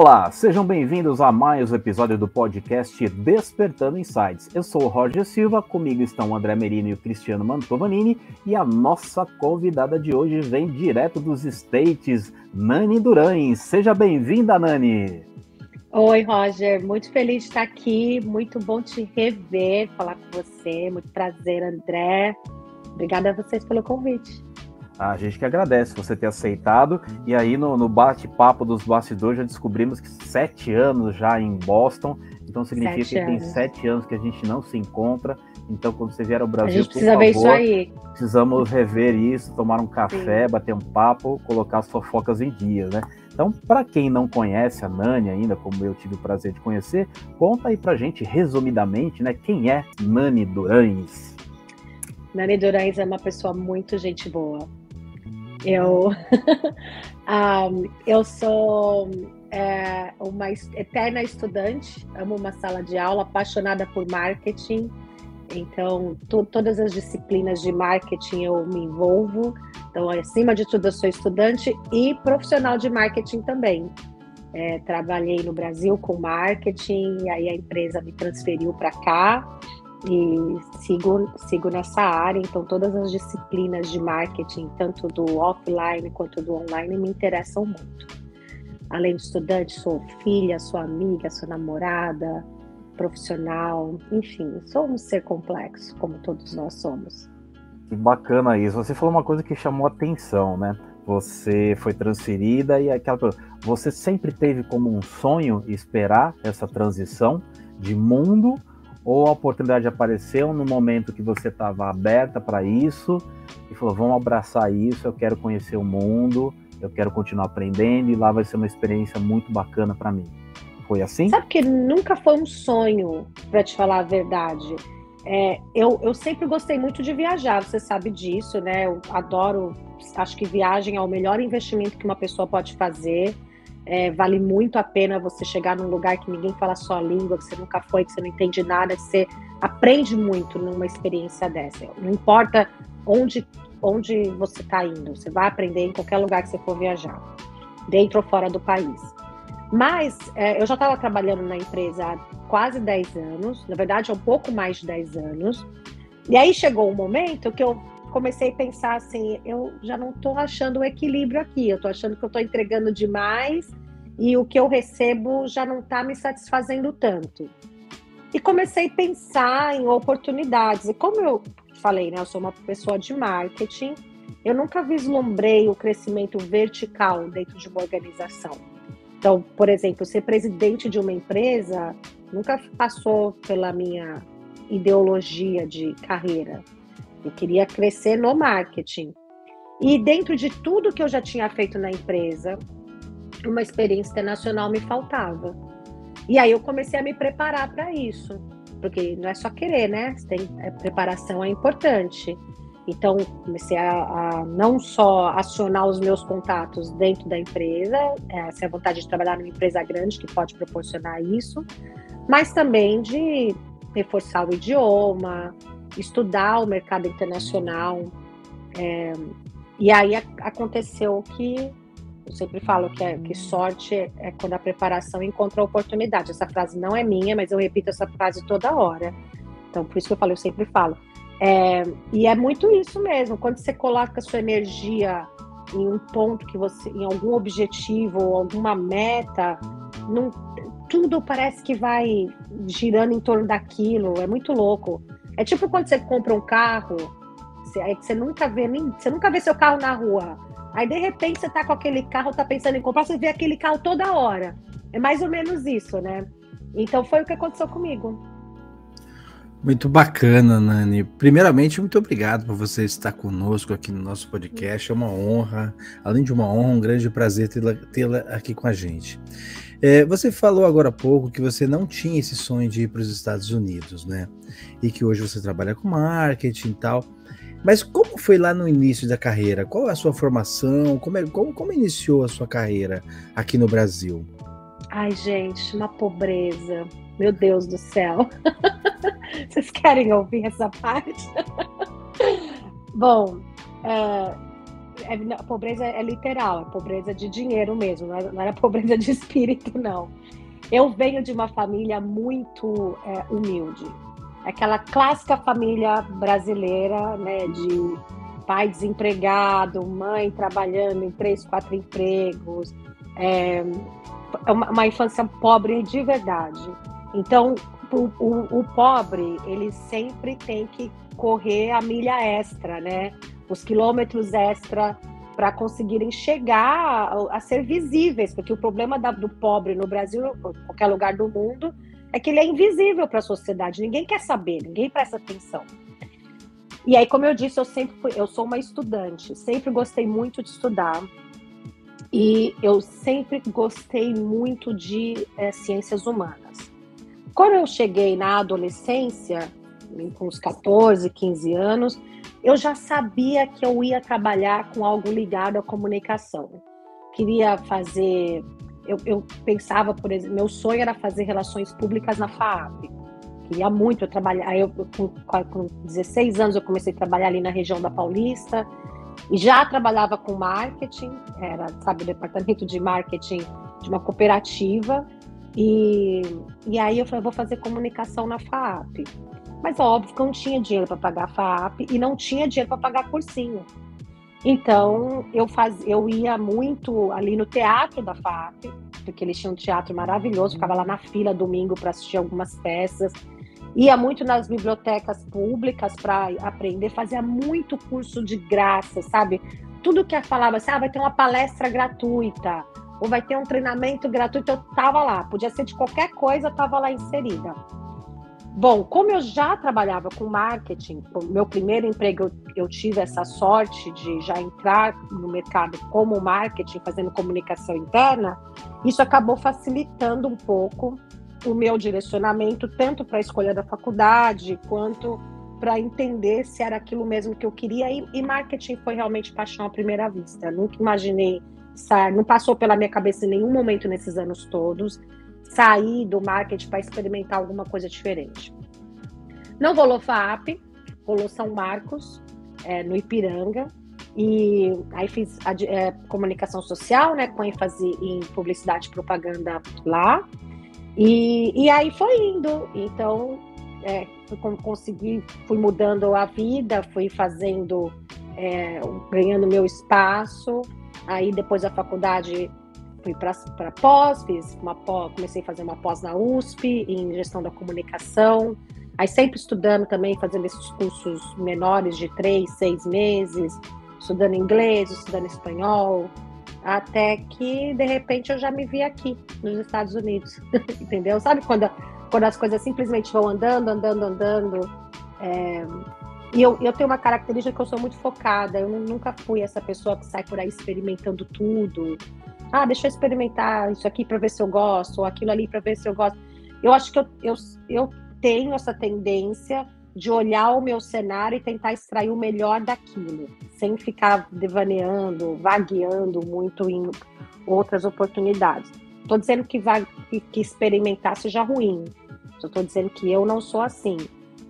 Olá, sejam bem-vindos a mais um episódio do podcast Despertando Insights. Eu sou o Roger Silva, comigo estão o André Merino e o Cristiano Mantovanini, e a nossa convidada de hoje vem direto dos States, Nani Durães. Seja bem-vinda, Nani! Oi, Roger, muito feliz de estar aqui, muito bom te rever, falar com você, muito prazer, André. Obrigada a vocês pelo convite. A gente que agradece você ter aceitado. E aí, no, no bate-papo dos bastidores, já descobrimos que sete anos já em Boston. Então significa sete que anos. tem sete anos que a gente não se encontra. Então, quando você vier ao Brasil, precisa favor, ver isso aí. precisamos rever isso, tomar um café, Sim. bater um papo, colocar as fofocas em dia, né? Então, para quem não conhece a Nani ainda, como eu tive o prazer de conhecer, conta aí pra gente, resumidamente, né, quem é Nani Durães? Nani Durães é uma pessoa muito gente boa. Eu, um, eu sou é, uma eterna estudante, amo uma sala de aula, apaixonada por marketing. Então, to, todas as disciplinas de marketing eu me envolvo. Então, acima de tudo, eu sou estudante e profissional de marketing também. É, trabalhei no Brasil com marketing, aí a empresa me transferiu para cá e sigo, sigo nessa área, então todas as disciplinas de marketing, tanto do offline quanto do online, me interessam muito. Além de estudante, sou filha, sou amiga, sou namorada, profissional, enfim, sou um ser complexo, como todos nós somos. Que bacana isso. Você falou uma coisa que chamou atenção, né? Você foi transferida e aquela você sempre teve como um sonho esperar essa transição de mundo ou a oportunidade apareceu no momento que você estava aberta para isso e falou: vamos abraçar isso, eu quero conhecer o mundo, eu quero continuar aprendendo e lá vai ser uma experiência muito bacana para mim. Foi assim? Sabe que nunca foi um sonho, para te falar a verdade. É, eu, eu sempre gostei muito de viajar, você sabe disso, né? Eu adoro, acho que viagem é o melhor investimento que uma pessoa pode fazer. É, vale muito a pena você chegar num lugar que ninguém fala sua língua, que você nunca foi, que você não entende nada, que você aprende muito numa experiência dessa. Não importa onde, onde você está indo, você vai aprender em qualquer lugar que você for viajar, dentro ou fora do país. Mas é, eu já estava trabalhando na empresa há quase 10 anos, na verdade, há um pouco mais de 10 anos. E aí chegou um momento que eu comecei a pensar assim, eu já não estou achando o equilíbrio aqui, eu estou achando que eu estou entregando demais e o que eu recebo já não está me satisfazendo tanto. E comecei a pensar em oportunidades. E como eu falei, né, eu sou uma pessoa de marketing, eu nunca vislumbrei o crescimento vertical dentro de uma organização. Então, por exemplo, ser presidente de uma empresa nunca passou pela minha ideologia de carreira. Eu queria crescer no marketing. E dentro de tudo que eu já tinha feito na empresa, uma experiência internacional me faltava. E aí eu comecei a me preparar para isso, porque não é só querer, né? Tem, a é, preparação é importante. Então comecei a, a, não só acionar os meus contatos dentro da empresa, essa é a vontade de trabalhar numa empresa grande que pode proporcionar isso, mas também de reforçar o idioma, estudar o mercado internacional. É, e aí aconteceu que eu sempre falo que, é, que sorte é, quando a preparação encontra a oportunidade. Essa frase não é minha, mas eu repito essa frase toda hora. Então, por isso que eu falo, eu sempre falo. É, e é muito isso mesmo. Quando você coloca a sua energia em um ponto que você, em algum objetivo alguma meta, não, tudo parece que vai girando em torno daquilo. É muito louco. É tipo quando você compra um carro, você, que você nunca vê nem, você nunca vê seu carro na rua. Aí de repente você tá com aquele carro, tá pensando em comprar, você vê aquele carro toda hora. É mais ou menos isso, né? Então foi o que aconteceu comigo. Muito bacana, Nani. Primeiramente, muito obrigado por você estar conosco aqui no nosso podcast. É uma honra, além de uma honra, um grande prazer tê-la aqui com a gente. É, você falou agora há pouco que você não tinha esse sonho de ir para os Estados Unidos, né? E que hoje você trabalha com marketing e tal. Mas como foi lá no início da carreira? Qual é a sua formação? Como, é, como, como iniciou a sua carreira aqui no Brasil? Ai, gente, uma pobreza. Meu Deus do céu. Vocês querem ouvir essa parte? Bom, é, é, a pobreza é literal, é pobreza de dinheiro mesmo, não era, não era pobreza de espírito, não. Eu venho de uma família muito é, humilde. Aquela clássica família brasileira, né, de pai desempregado, mãe trabalhando em três, quatro empregos, é, uma, uma infância pobre de verdade. Então, o, o, o, pobre, ele sempre tem que correr a milha extra, né? Os quilômetros extra para conseguirem chegar a, a, ser visíveis, porque o problema da, do pobre no Brasil, em qualquer lugar do mundo, é que ele é invisível para a sociedade. Ninguém quer saber, ninguém presta atenção. E aí, como eu disse, eu sempre fui, eu sou uma estudante, sempre gostei muito de estudar. E eu sempre gostei muito de é, ciências humanas. Quando eu cheguei na adolescência, com uns 14, 15 anos, eu já sabia que eu ia trabalhar com algo ligado à comunicação. Queria fazer. Eu, eu pensava, por exemplo, meu sonho era fazer relações públicas na FAAP. Queria muito trabalhar. Eu, com, com 16 anos, eu comecei a trabalhar ali na região da Paulista. E já trabalhava com marketing, era, sabe, o departamento de marketing de uma cooperativa. E, e aí eu falei, vou fazer comunicação na FAAP. Mas óbvio que eu não tinha dinheiro para pagar a FAAP e não tinha dinheiro para pagar cursinho. Então eu faz, eu ia muito ali no teatro da FAAP, porque eles tinham um teatro maravilhoso, ficava lá na fila domingo para assistir algumas peças. Ia muito nas bibliotecas públicas para aprender, fazia muito curso de graça, sabe? Tudo que falava assim, ah, vai ter uma palestra gratuita, ou vai ter um treinamento gratuito, eu tava lá. Podia ser de qualquer coisa, eu tava lá inserida. Bom, como eu já trabalhava com marketing, meu primeiro emprego eu, eu, tive essa sorte de já entrar no mercado como marketing, fazendo comunicação interna, isso acabou facilitando um pouco o meu direcionamento, tanto para a escolha da faculdade, quanto para entender se era aquilo mesmo que eu queria. E, e marketing foi realmente paixão à primeira vista. nunca imaginei sair, não passou pela minha cabeça em nenhum momento nesses anos todos sair do marketing para experimentar alguma coisa diferente. Não rolou FAP, rolou São Marcos, é, no Ipiranga, e aí fiz a, é, comunicação social, né, com ênfase em publicidade e propaganda lá, e, e aí foi indo, então é, fui, consegui, fui mudando a vida, fui fazendo, é, ganhando meu espaço, Aí depois da faculdade fui para pós, fiz uma pós, comecei a fazer uma pós na USP em gestão da comunicação. Aí sempre estudando também, fazendo esses cursos menores de três, seis meses, estudando inglês, estudando espanhol, até que de repente eu já me vi aqui nos Estados Unidos, entendeu? Sabe quando, quando as coisas simplesmente vão andando, andando, andando. É, e eu, eu tenho uma característica que eu sou muito focada. Eu nunca fui essa pessoa que sai por aí experimentando tudo. Ah, deixa eu experimentar isso aqui para ver se eu gosto, ou aquilo ali para ver se eu gosto. Eu acho que eu, eu, eu tenho essa tendência de olhar o meu cenário e tentar extrair o melhor daquilo, sem ficar devaneando, vagueando muito em outras oportunidades. Estou dizendo que, que, que experimentar seja ruim. Estou dizendo que eu não sou assim.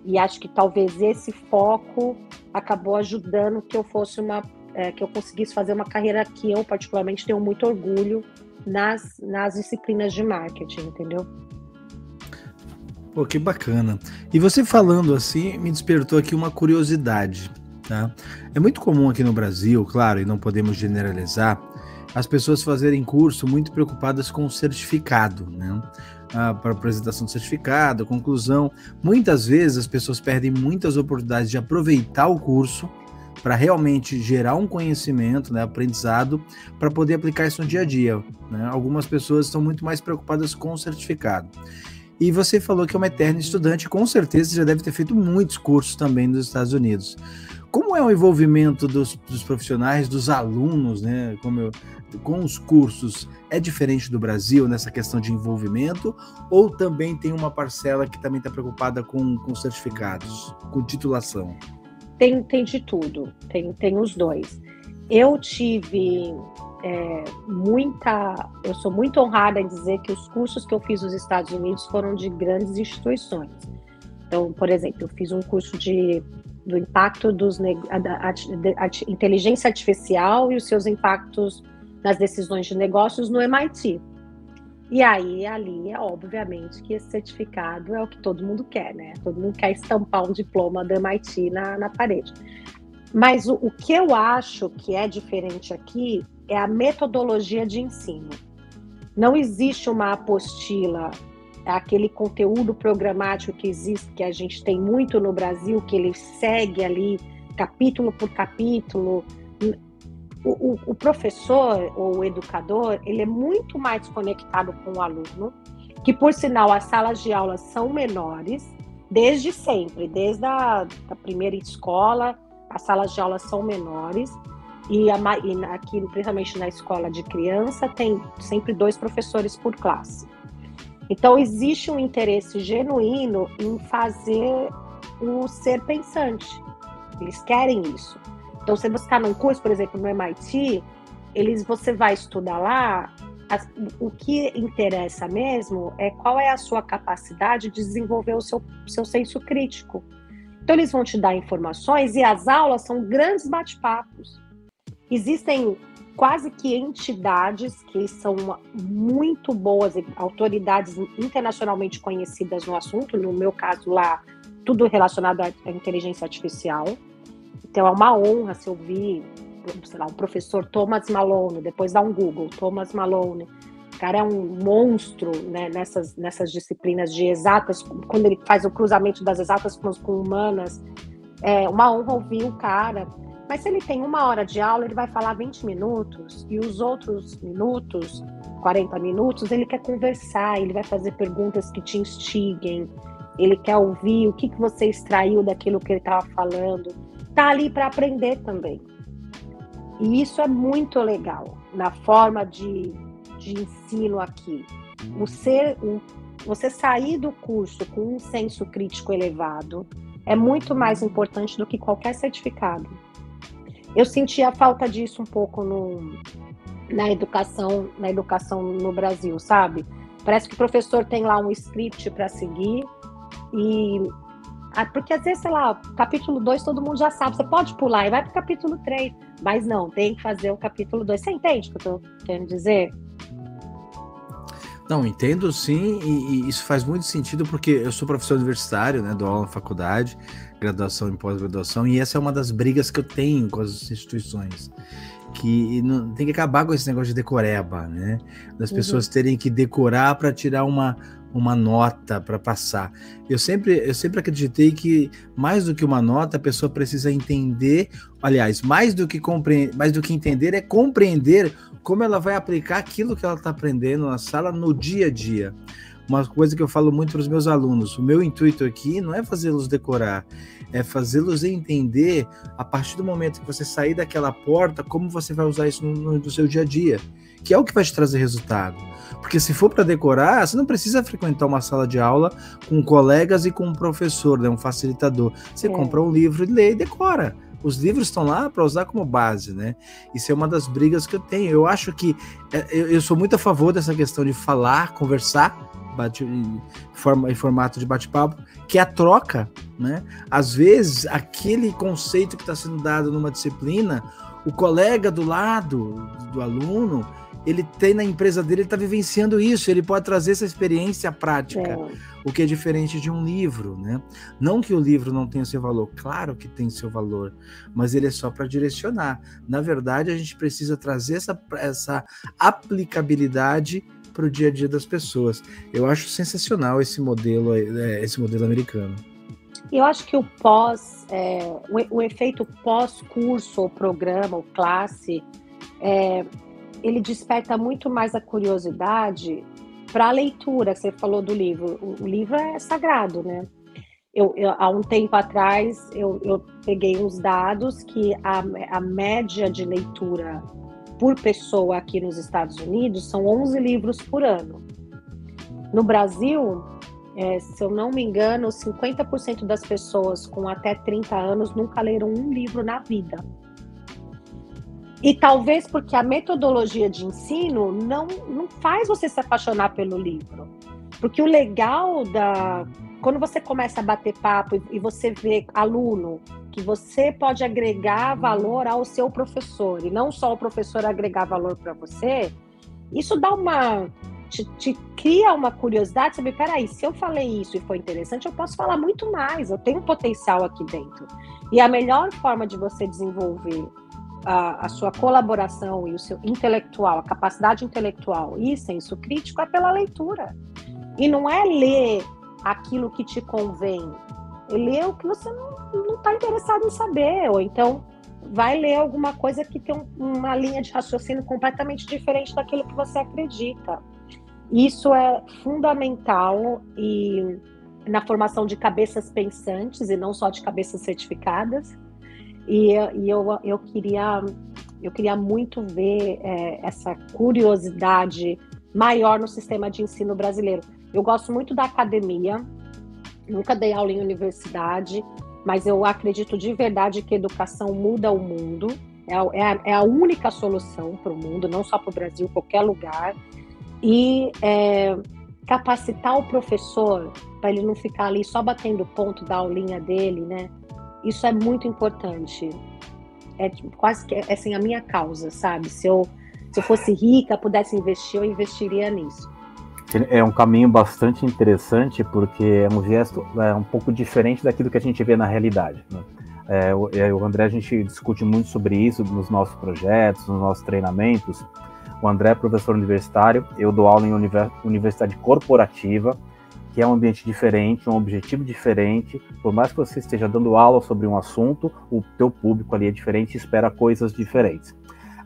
E acho que talvez esse foco acabou ajudando que eu fosse uma é, que eu conseguisse fazer uma carreira que eu particularmente tenho muito orgulho nas, nas disciplinas de marketing, entendeu? Pô, que bacana. E você falando assim, me despertou aqui uma curiosidade, tá? É muito comum aqui no Brasil, claro, e não podemos generalizar, as pessoas fazerem curso muito preocupadas com o certificado, né? Para apresentação do certificado, conclusão. Muitas vezes as pessoas perdem muitas oportunidades de aproveitar o curso para realmente gerar um conhecimento, né, aprendizado, para poder aplicar isso no dia a dia. Né? Algumas pessoas estão muito mais preocupadas com o certificado. E você falou que é uma eterna estudante, com certeza já deve ter feito muitos cursos também nos Estados Unidos. Como é o envolvimento dos, dos profissionais, dos alunos, né, como eu, com os cursos? É diferente do Brasil nessa questão de envolvimento? Ou também tem uma parcela que também está preocupada com, com certificados, com titulação? Tem, tem de tudo, tem, tem os dois. Eu tive é, muita. Eu sou muito honrada em dizer que os cursos que eu fiz nos Estados Unidos foram de grandes instituições. Então, por exemplo, eu fiz um curso de do impacto dos, da inteligência artificial e os seus impactos nas decisões de negócios no MIT. E aí, ali, é obviamente que esse certificado é o que todo mundo quer, né? Todo mundo quer estampar um diploma do MIT na, na parede. Mas o, o que eu acho que é diferente aqui é a metodologia de ensino. Não existe uma apostila, aquele conteúdo programático que existe, que a gente tem muito no Brasil, que ele segue ali capítulo por capítulo. O, o, o professor ou o educador, ele é muito mais conectado com o aluno, que por sinal as salas de aula são menores, desde sempre, desde a da primeira escola, as salas de aula são menores, e, a, e aqui, principalmente na escola de criança, tem sempre dois professores por classe. Então, existe um interesse genuíno em fazer o ser pensante. Eles querem isso. Então, se você está num curso, por exemplo, no MIT, eles, você vai estudar lá, as, o que interessa mesmo é qual é a sua capacidade de desenvolver o seu, seu senso crítico. Então, eles vão te dar informações e as aulas são grandes bate-papos. Existem quase que entidades que são muito boas, autoridades internacionalmente conhecidas no assunto, no meu caso lá, tudo relacionado à inteligência artificial. Então é uma honra se ouvir, sei lá, o professor Thomas Malone, depois dá um Google, Thomas Malone. O cara é um monstro né, nessas, nessas disciplinas de exatas, quando ele faz o cruzamento das exatas com, com humanas. É uma honra ouvir o cara mas se ele tem uma hora de aula, ele vai falar 20 minutos e os outros minutos, 40 minutos, ele quer conversar, ele vai fazer perguntas que te instiguem, ele quer ouvir o que, que você extraiu daquilo que ele estava falando. Tá ali para aprender também. E isso é muito legal na forma de, de ensino aqui. O ser, o, você sair do curso com um senso crítico elevado é muito mais importante do que qualquer certificado. Eu senti a falta disso um pouco no, na educação, na educação no Brasil, sabe? Parece que o professor tem lá um script para seguir e porque às vezes, sei lá, capítulo 2 todo mundo já sabe, você pode pular e vai para o capítulo 3, mas não, tem que fazer o capítulo 2. Você entende o que eu estou querendo dizer? Não, entendo sim, e, e, isso faz muito sentido porque eu sou professor universitário, né, dou aula na faculdade, graduação e pós-graduação, e essa é uma das brigas que eu tenho com as instituições. Que não, tem que acabar com esse negócio de decoreba, né? Das uhum. pessoas terem que decorar para tirar uma, uma nota para passar. Eu sempre, eu sempre acreditei que mais do que uma nota, a pessoa precisa entender, aliás, mais do que compreender, mais do que entender é compreender como ela vai aplicar aquilo que ela está aprendendo na sala no dia a dia. Uma coisa que eu falo muito para os meus alunos: o meu intuito aqui não é fazê-los decorar, é fazê-los entender a partir do momento que você sair daquela porta, como você vai usar isso no, no seu dia a dia, que é o que vai te trazer resultado. Porque se for para decorar, você não precisa frequentar uma sala de aula com colegas e com um professor, né, um facilitador. Você é. compra um livro, lê e decora os livros estão lá para usar como base, né? Isso é uma das brigas que eu tenho. Eu acho que é, eu sou muito a favor dessa questão de falar, conversar, bate, em, forma, em formato de bate-papo, que é a troca, né? Às vezes, aquele conceito que está sendo dado numa disciplina, o colega do lado do aluno ele tem na empresa dele, ele está vivenciando isso, ele pode trazer essa experiência prática, é. o que é diferente de um livro, né? Não que o livro não tenha seu valor, claro que tem seu valor, mas ele é só para direcionar. Na verdade, a gente precisa trazer essa, essa aplicabilidade para o dia a dia das pessoas. Eu acho sensacional esse modelo, é, esse modelo americano. Eu acho que o pós, é, o, o, efeito pós-curso, ou programa, ou classe, é, ele desperta muito mais a curiosidade para a leitura. Você falou do livro. O, livro é sagrado, né? Eu, eu, há um tempo atrás, eu, eu peguei uns dados que a, a, média de leitura por pessoa aqui nos Estados Unidos são 11 livros por ano. No Brasil, é, se eu não me engano, 50% das pessoas com até 30 anos nunca leram um livro na vida. E talvez porque a metodologia de ensino não, não faz você se apaixonar pelo livro. Porque o legal da. Quando você começa a bater papo e, você vê aluno que você pode agregar valor ao seu professor e não só o professor agregar valor para você, isso dá uma. Te, te, cria uma curiosidade, sabe? Peraí, se eu falei isso e foi interessante, eu posso falar muito mais, eu tenho potencial aqui dentro. E a melhor forma de você desenvolver a, a, sua colaboração e o seu intelectual, a capacidade intelectual e senso crítico é pela leitura. E não é ler aquilo que te convém, ler o que você não está interessado em saber, ou então vai ler alguma coisa que tem uma linha de raciocínio completamente diferente daquilo que você acredita. Isso é fundamental e na formação de cabeças pensantes e não só de cabeças certificadas. E, e eu, eu, queria, eu queria muito ver é, essa curiosidade maior no sistema de ensino brasileiro. Eu gosto muito da academia, nunca dei aula em universidade, mas eu acredito de verdade que educação muda o mundo. É, é, a, é a única solução para o mundo, não só para o Brasil, qualquer lugar. E é, capacitar o professor para ele não ficar ali só batendo ponto da aulinha dele, né? Isso é muito importante. É quase que é assim a minha causa, sabe? Se eu se eu fosse rica, pudesse investir, eu investiria nisso. É um caminho bastante interessante porque é um gesto é um pouco diferente daquilo que a gente vê na realidade. Né? É, o, é, o André, a gente discute muito sobre isso nos nossos projetos, nos nossos treinamentos. O André é professor universitário, eu dou aula em universidade corporativa, que é um ambiente diferente, um objetivo diferente. Por mais que você esteja dando aula sobre um assunto, o teu público ali é diferente e espera coisas diferentes.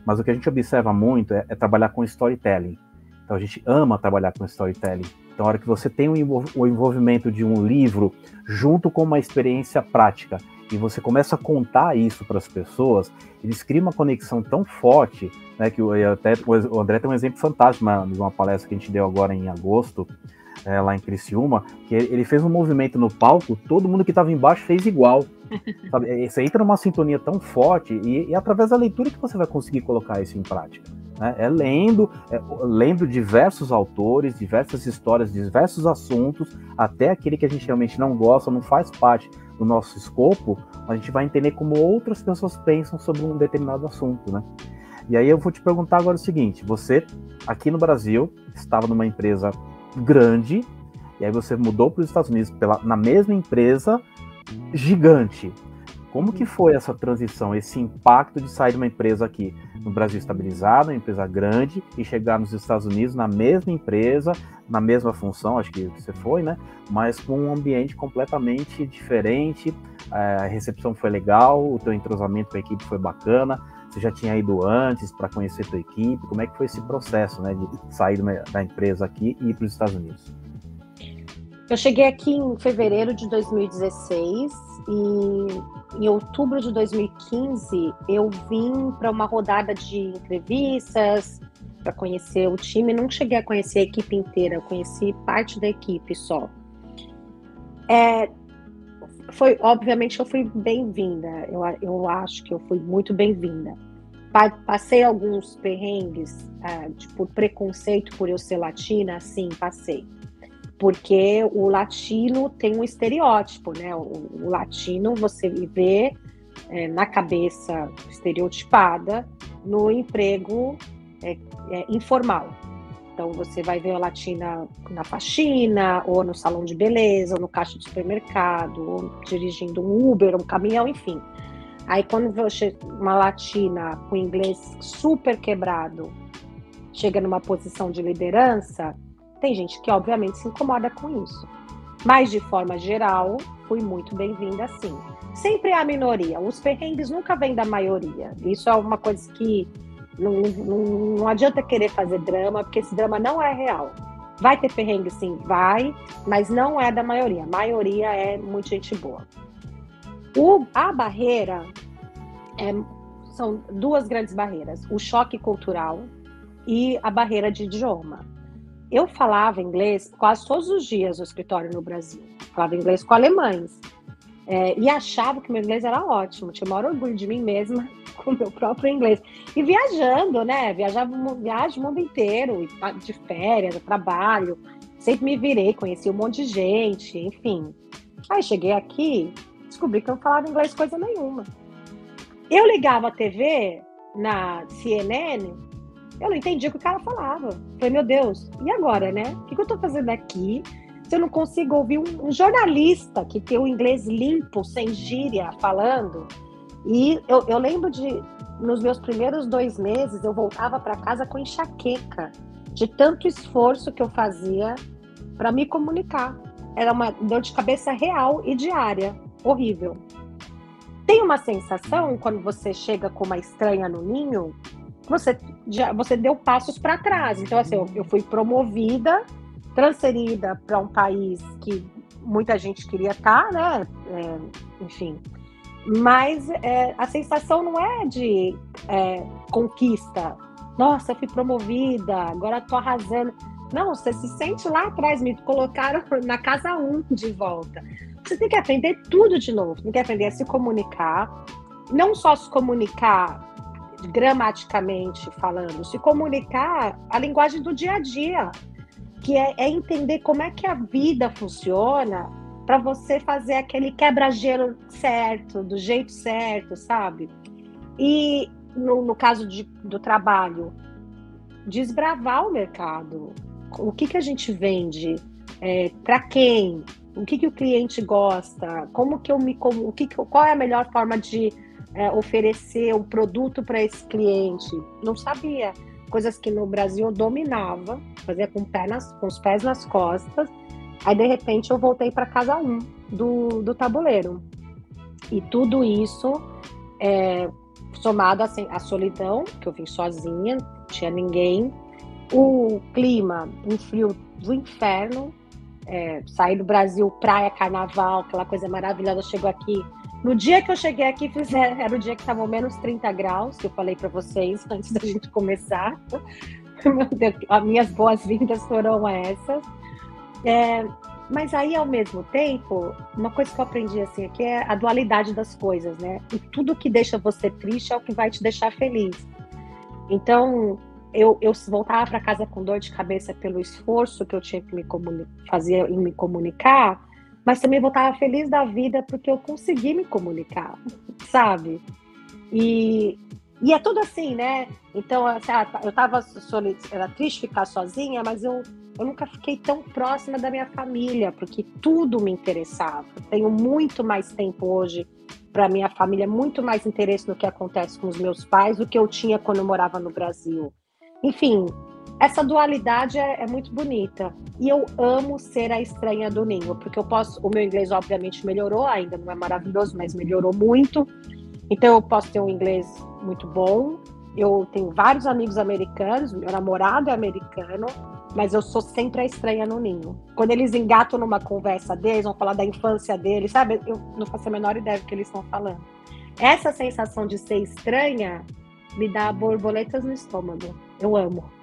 Mas o que a gente observa muito é, é trabalhar com storytelling. Então a gente ama trabalhar com storytelling. Então, a hora que você tem o envolvimento de um livro junto com uma experiência prática e você começa a contar isso para as pessoas, eles criam uma conexão tão forte, né? Que até o André tem um exemplo fantástico de uma palestra que a gente deu agora em agosto, é, lá em Criciúma, que ele fez um movimento no palco, todo mundo que estava embaixo fez igual. Sabe? Você entra numa sintonia tão forte e, e através da leitura que você vai conseguir colocar isso em prática. Né? É lendo, é, lendo diversos autores, diversas histórias, diversos assuntos, até aquele que a gente realmente não gosta, não faz parte do nosso escopo, a gente vai entender como outras pessoas pensam sobre um determinado assunto, né? E aí eu vou te perguntar agora o seguinte: você aqui no Brasil estava numa empresa grande e aí você mudou para os Estados Unidos pela, na mesma empresa gigante. Como que foi essa transição, esse impacto de sair de uma empresa aqui no Brasil estabilizada, uma empresa grande, e chegar nos Estados Unidos na mesma empresa, na mesma função, acho que você foi, né? Mas com um ambiente completamente diferente. É, a recepção foi legal, o teu entrosamento com a equipe foi bacana. Você já tinha ido antes para conhecer a tua equipe? Como é que foi esse processo, né, de sair da empresa aqui e ir para os Estados Unidos? Eu cheguei aqui em fevereiro de 2016 e em outubro de 2015 eu vim para uma rodada de entrevistas para conhecer o time. Não cheguei a conhecer a equipe inteira, eu conheci parte da equipe só. É, foi obviamente eu fui bem-vinda. Eu, eu acho que eu fui muito bem-vinda. Passei alguns perrengues, é, tipo preconceito por eu ser latina, sim, passei porque o latino tem um estereótipo, né? O, o latino você vê é, na cabeça estereotipada no emprego é, é, informal. Então você vai ver a latina na faxina, ou no salão de beleza, ou no caixa de supermercado, ou dirigindo um Uber, um caminhão, enfim. Aí quando você, uma latina com inglês super quebrado chega numa posição de liderança, tem gente que, obviamente, se incomoda com isso. Mas, de forma geral, fui muito bem-vinda, sim. Sempre a minoria. Os perrengues nunca vêm da maioria. Isso é uma coisa que não, não, não adianta querer fazer drama, porque esse drama não é real. Vai ter perrengue, sim, vai, mas não é da maioria. A maioria é muito gente boa. O, a barreira é, são duas grandes barreiras: o choque cultural e a barreira de idioma. Eu falava inglês quase todos os dias no escritório no Brasil. Falava inglês com alemães. É, e achava que meu inglês era ótimo. Tinha o maior orgulho de mim mesma com o meu próprio inglês. E viajando, né? Viajava viagem o mundo inteiro, de férias, trabalho. Sempre me virei, conheci um monte de gente, enfim. Aí cheguei aqui, descobri que eu não falava inglês coisa nenhuma. Eu ligava a TV na CNN, eu não entendia o que o cara falava. Falei, meu Deus, e agora, né? O que, eu tô fazendo aqui? Se eu não consigo ouvir um, um jornalista que tem o inglês limpo, sem gíria, falando. E eu, eu lembro de, nos meus primeiros dois meses, eu voltava para casa com enxaqueca, de tanto esforço que eu fazia para me comunicar. Era uma dor de cabeça real e diária, horrível. Tem uma sensação quando você chega com uma estranha no ninho, você já você deu passos para trás. Então assim, eu, eu fui promovida, transferida para um país que muita gente queria estar, tá, né? É, enfim. Mas é, a sensação não é de é, conquista. Nossa, eu fui promovida, agora estou arrasando. Não, você se sente lá atrás, me colocaram na casa 1 um de volta. Você tem que aprender tudo de novo. Tem que aprender a se comunicar. Não só se comunicar gramaticamente falando, se comunicar a linguagem do dia a dia, que é, é entender como é que a vida funciona para você fazer aquele quebra-gelo certo, do jeito certo, sabe? E no, no caso de, do trabalho, desbravar o mercado. O que, que a gente vende? É, para quem? o que, que o cliente gosta, como que eu me o que, qual é a melhor forma de é, oferecer um produto para esse cliente. Não sabia. Coisas que no Brasil eu dominava, fazia com, com os pés nas costas. Aí, de repente, eu voltei para casa 1 um do, do tabuleiro. E tudo isso, é, somado assim, à solidão, que eu vim sozinha, não tinha ninguém, o clima, um frio do inferno, é, sair do Brasil, praia, carnaval, aquela coisa maravilhosa, chegou aqui. No dia que eu cheguei aqui, é, era o dia que estavam menos 30 graus, que eu falei para vocês antes da gente começar. Deus, as minhas boas-vindas foram essas. É, mas aí, ao mesmo tempo, uma coisa que eu aprendi assim aqui é a dualidade das coisas, né? E tudo que deixa você triste é o que vai te deixar feliz. Então, eu, eu voltava para casa com dor de cabeça pelo esforço que eu tinha que me fazer em me comunicar, mas também voltava feliz da vida porque eu consegui me comunicar, sabe? E, e é tudo assim, né? Então, assim, ah, eu tava era triste ficar sozinha, mas eu, eu nunca fiquei tão próxima da minha família, porque tudo me interessava. Tenho muito mais tempo hoje para minha família, muito mais interesse no que acontece com os meus pais do que eu tinha quando eu morava no Brasil. Enfim, essa dualidade é, é, muito bonita. E eu amo ser a estranha do ninho, porque eu posso. O meu inglês, obviamente, melhorou, ainda não é maravilhoso, mas melhorou muito. Então, eu posso ter um inglês muito bom. Eu tenho vários amigos americanos, meu namorado é americano, mas eu sou sempre a estranha no ninho. Quando eles engatam numa conversa deles, vão falar da infância deles, sabe? Eu não faço a menor ideia do que eles estão falando. Essa sensação de ser estranha me dá borboletas no estômago. Eu amo.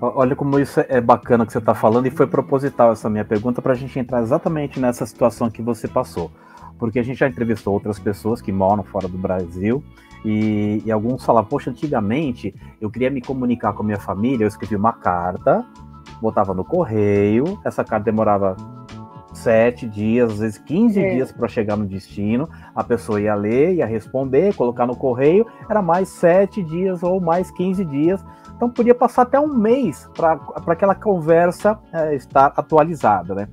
Olha como isso é bacana que você está falando, e foi proposital essa minha pergunta para a gente entrar exatamente nessa situação que você passou. Porque a gente já entrevistou outras pessoas que moram fora do Brasil, e, e alguns falavam, poxa, antigamente eu queria me comunicar com a minha família, eu escrevia uma carta, botava no correio, essa carta demorava sete dias, às vezes 15 é. dias para chegar no destino. A pessoa ia ler, ia responder, colocar no correio, era mais sete dias ou mais 15 dias. Então podia passar até um mês para aquela conversa é, estar atualizada, né?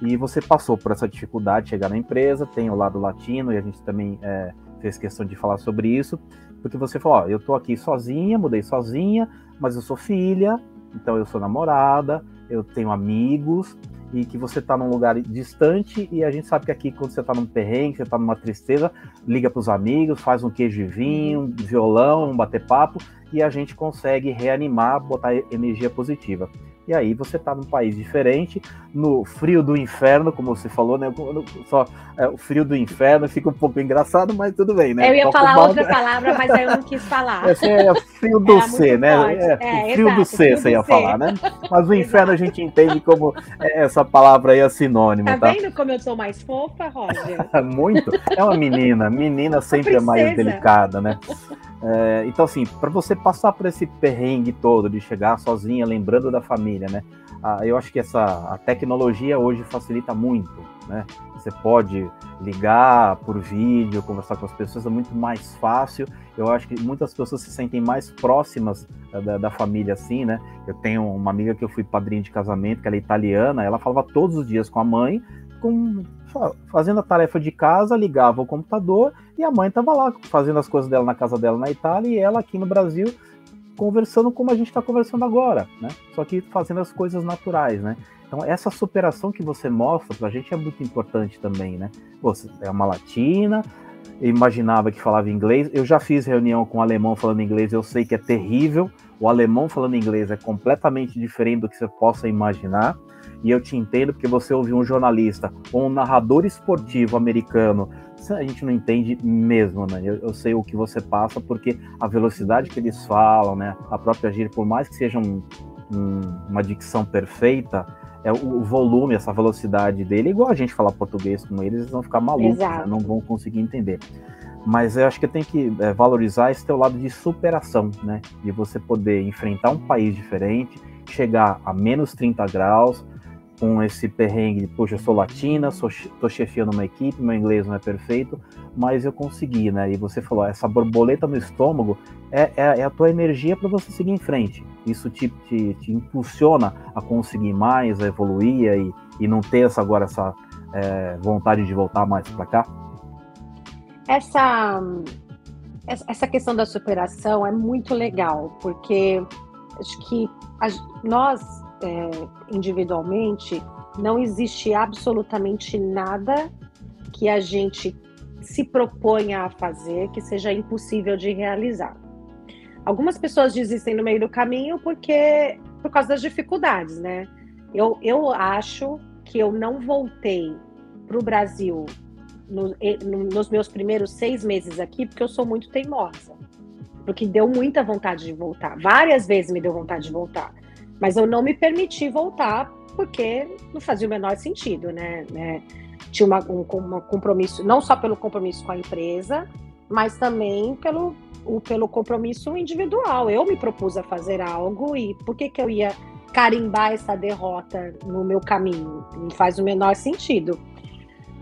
E você passou por essa dificuldade de chegar na empresa, tem o lado latino, e a gente também é, fez questão de falar sobre isso, porque você falou: ó, eu tô aqui sozinha, mudei sozinha, mas eu sou filha, então eu sou namorada, eu tenho amigos, e que você está num lugar distante e a gente sabe que aqui quando você está num perrengue, você está numa tristeza, liga para os amigos, faz um queijo de vinho, um violão, um bater papo e a gente consegue reanimar, botar energia positiva. E aí você está num país diferente, no frio do inferno, como você falou, né? Só é, o frio do inferno fica um pouco engraçado, mas tudo bem, né? Eu ia falar outra palavra, mas eu não quis falar. Esse é frio do C, né? É, é, frio exato, do C, você ia C. falar, né? Mas o inferno a gente entende como é, essa palavra aí é sinônimo. Tá, tá vendo como eu sou mais fofa, Roger? Muito. É uma menina. Menina sempre é mais delicada, né? É, então, assim, para você passar por esse perrengue todo de chegar sozinha, lembrando da família, né? Ah, eu acho que essa a tecnologia hoje facilita muito né? Você pode ligar por vídeo, conversar com as pessoas, é muito mais fácil. Eu acho que muitas pessoas se sentem mais próximas da, da, família assim, né? Eu tenho uma amiga que eu fui padrinho de casamento, que ela é italiana, ela falava todos os dias com a mãe, com, fazendo a tarefa de casa, ligava o computador e a mãe estava lá fazendo as coisas dela na casa dela na Itália e ela aqui no Brasil conversando como a gente está conversando agora, né? Só que fazendo as coisas naturais, né? Então, essa superação que você mostra para a gente é muito importante também, né? Você é uma latina, imaginava que falava inglês. Eu já fiz reunião com um alemão falando inglês, eu sei que é terrível. O alemão falando inglês é completamente diferente do que você possa imaginar. E eu te entendo porque você ouviu um jornalista ou um narrador esportivo americano, a gente não entende mesmo, né? Eu, eu, sei o que você passa porque a velocidade que eles falam, né? A própria gíria, por mais que seja um, um, uma dicção perfeita, é o, volume, essa velocidade dele, igual a gente falar português com eles, eles vão ficar malucos, né? não vão conseguir entender. Mas eu acho que tem que é, valorizar esse teu lado de superação, né? De você poder enfrentar um país diferente, chegar a menos 30 graus, com esse perrengue, poxa, eu sou latina, sou, tô chefiando uma equipe, meu inglês não é perfeito, mas eu consegui, né? E você falou, essa borboleta no estômago é, é, é a tua energia para você seguir em frente. Isso te, te, te, impulsiona a conseguir mais, a evoluir e, e não ter essa, agora essa é, vontade de voltar mais para cá? Essa, essa questão da superação é muito legal, porque acho que a, nós é, individualmente, não existe absolutamente nada que a gente se proponha a fazer que seja impossível de realizar. Algumas pessoas desistem no meio do caminho porque por causa das dificuldades, né? Eu, eu acho que eu não voltei para o Brasil no, no, nos meus primeiros seis meses aqui porque eu sou muito teimosa. Porque deu muita vontade de voltar. Várias vezes me deu vontade de voltar. Mas eu não me permiti voltar porque não fazia o menor sentido, né? né? Tinha uma, um, um compromisso, não só pelo compromisso com a empresa, mas também pelo, o, pelo compromisso individual. Eu me propus a fazer algo e por que, que eu ia carimbar essa derrota no meu caminho? Não faz o menor sentido.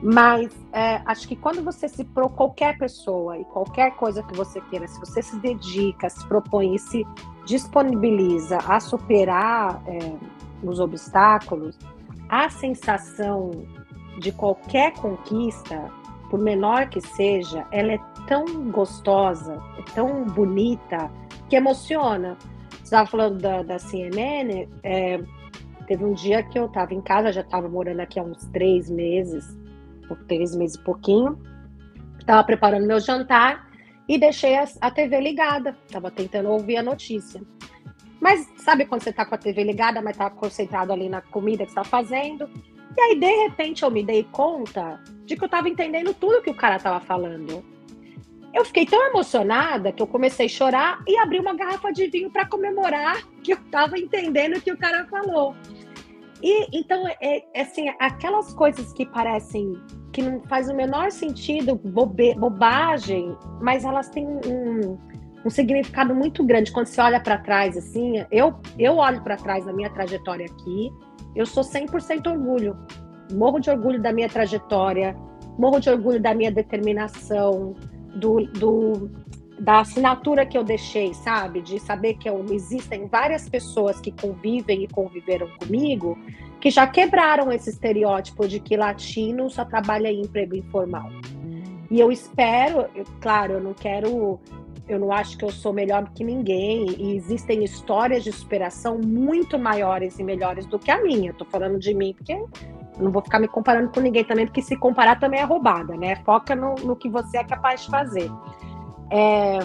Mas é, acho que quando você se pro qualquer pessoa e qualquer coisa que você queira, se você se dedica, se propõe e se disponibiliza a superar é, os obstáculos, a sensação de qualquer conquista, por menor que seja, ela é tão gostosa, é tão bonita, que emociona. Você estava falando da, da CNN, é, teve um dia que eu estava em casa, já estava morando aqui há uns três meses, três meses e pouquinho. Estava preparando meu jantar e deixei a, a TV ligada. Estava tentando ouvir a notícia. Mas sabe quando você está com a TV ligada, mas está concentrado ali na comida que está fazendo? E aí, de repente, eu me dei conta de que eu estava entendendo tudo que o cara estava falando. Eu fiquei tão emocionada que eu comecei a chorar e abri uma garrafa de vinho para comemorar que eu estava entendendo o que o cara falou. E então, é, é, assim, aquelas coisas que parecem que não faz o menor sentido, bobe, bobagem, mas elas têm um, um significado muito grande. Quando você olha para trás, assim, eu, eu olho para trás na minha trajetória aqui, eu sou 100% orgulho. Morro de orgulho da minha trajetória, morro de orgulho da minha determinação, do, do da assinatura que eu deixei, sabe? De saber que eu, existem várias pessoas que convivem e conviveram comigo que já quebraram esse estereótipo de que latino só trabalha em emprego informal. E eu espero, eu, claro, eu não quero, eu não acho que eu sou melhor que ninguém, e existem histórias de superação muito maiores e melhores do que a minha. Estou falando de mim porque não vou ficar me comparando com ninguém também, porque se comparar também é roubada, né? Foca no, no que você é capaz de fazer. É,